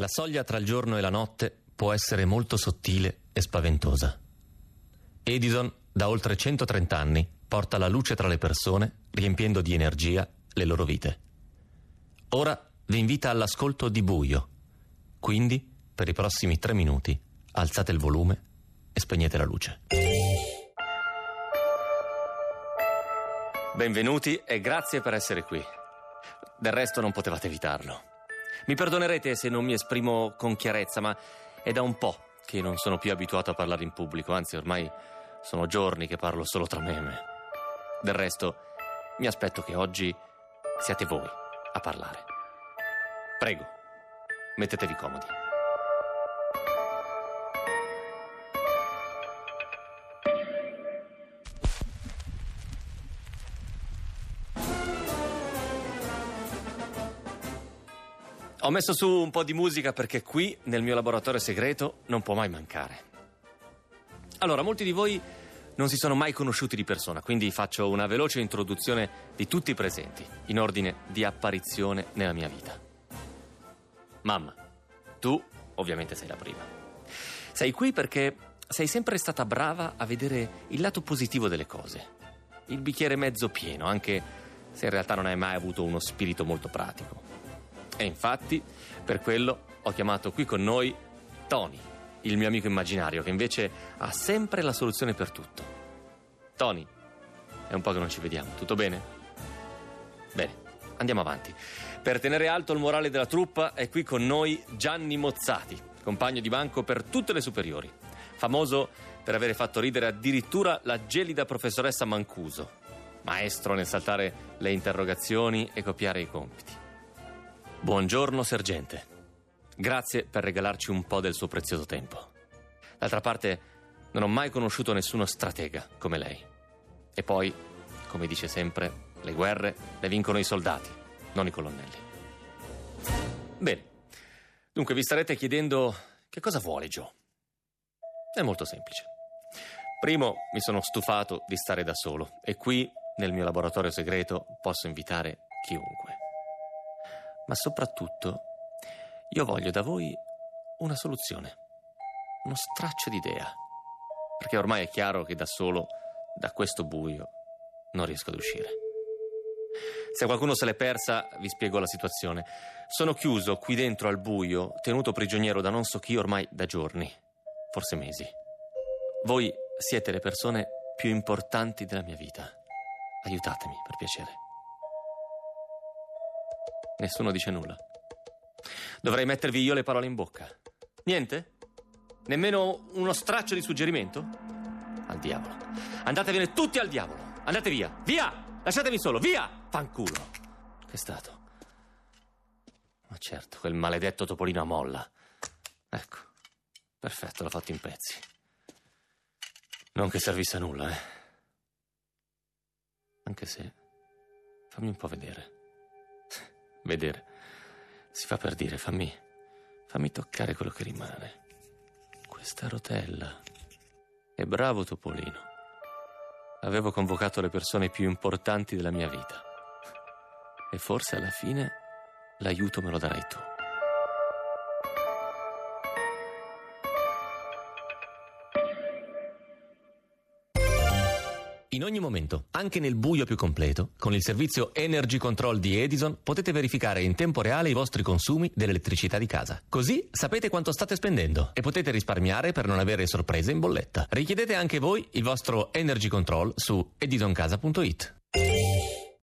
La soglia tra il giorno e la notte può essere molto sottile e spaventosa. Edison, da oltre 130 anni, porta la luce tra le persone, riempiendo di energia le loro vite. Ora vi invita all'ascolto di buio. Quindi, per i prossimi tre minuti, alzate il volume e spegnete la luce. Benvenuti e grazie per essere qui. Del resto non potevate evitarlo. Mi perdonerete se non mi esprimo con chiarezza, ma è da un po' che non sono più abituato a parlare in pubblico, anzi ormai sono giorni che parlo solo tra me e me. Del resto, mi aspetto che oggi siate voi a parlare. Prego, mettetevi comodi. Ho messo su un po' di musica perché qui, nel mio laboratorio segreto, non può mai mancare. Allora, molti di voi non si sono mai conosciuti di persona, quindi faccio una veloce introduzione di tutti i presenti, in ordine di apparizione nella mia vita. Mamma, tu ovviamente sei la prima. Sei qui perché sei sempre stata brava a vedere il lato positivo delle cose, il bicchiere mezzo pieno, anche se in realtà non hai mai avuto uno spirito molto pratico. E infatti, per quello ho chiamato qui con noi Tony, il mio amico immaginario, che invece ha sempre la soluzione per tutto. Tony, è un po' che non ci vediamo, tutto bene? Bene, andiamo avanti. Per tenere alto il morale della truppa è qui con noi Gianni Mozzati, compagno di banco per tutte le superiori, famoso per aver fatto ridere addirittura la gelida professoressa Mancuso, maestro nel saltare le interrogazioni e copiare i compiti. Buongiorno, sergente. Grazie per regalarci un po' del suo prezioso tempo. D'altra parte, non ho mai conosciuto nessuno stratega come lei. E poi, come dice sempre, le guerre le vincono i soldati, non i colonnelli. Bene. Dunque, vi starete chiedendo che cosa vuole Joe? È molto semplice. Primo, mi sono stufato di stare da solo e qui, nel mio laboratorio segreto, posso invitare chiunque ma soprattutto io voglio da voi una soluzione, uno straccio di idea, perché ormai è chiaro che da solo, da questo buio, non riesco ad uscire. Se qualcuno se l'è persa, vi spiego la situazione. Sono chiuso qui dentro al buio, tenuto prigioniero da non so chi ormai da giorni, forse mesi. Voi siete le persone più importanti della mia vita. Aiutatemi, per piacere. Nessuno dice nulla. Dovrei mettervi io le parole in bocca. Niente? Nemmeno uno straccio di suggerimento? Al diavolo. Andatevene tutti al diavolo. Andate via. Via! Lasciatemi solo. Via! Fanculo. Che è stato? Ma certo, quel maledetto topolino a molla. Ecco. Perfetto, l'ho fatto in pezzi. Non che servisse a nulla, eh. Anche se... Fammi un po' vedere. Vedere. Si fa per dire, fammi. fammi toccare quello che rimane. Questa rotella. E bravo Topolino. Avevo convocato le persone più importanti della mia vita. E forse alla fine l'aiuto me lo darai tu. In ogni momento, anche nel buio più completo, con il servizio Energy Control di Edison potete verificare in tempo reale i vostri consumi dell'elettricità di casa. Così sapete quanto state spendendo e potete risparmiare per non avere sorprese in bolletta. Richiedete anche voi il vostro Energy Control su edisoncasa.it.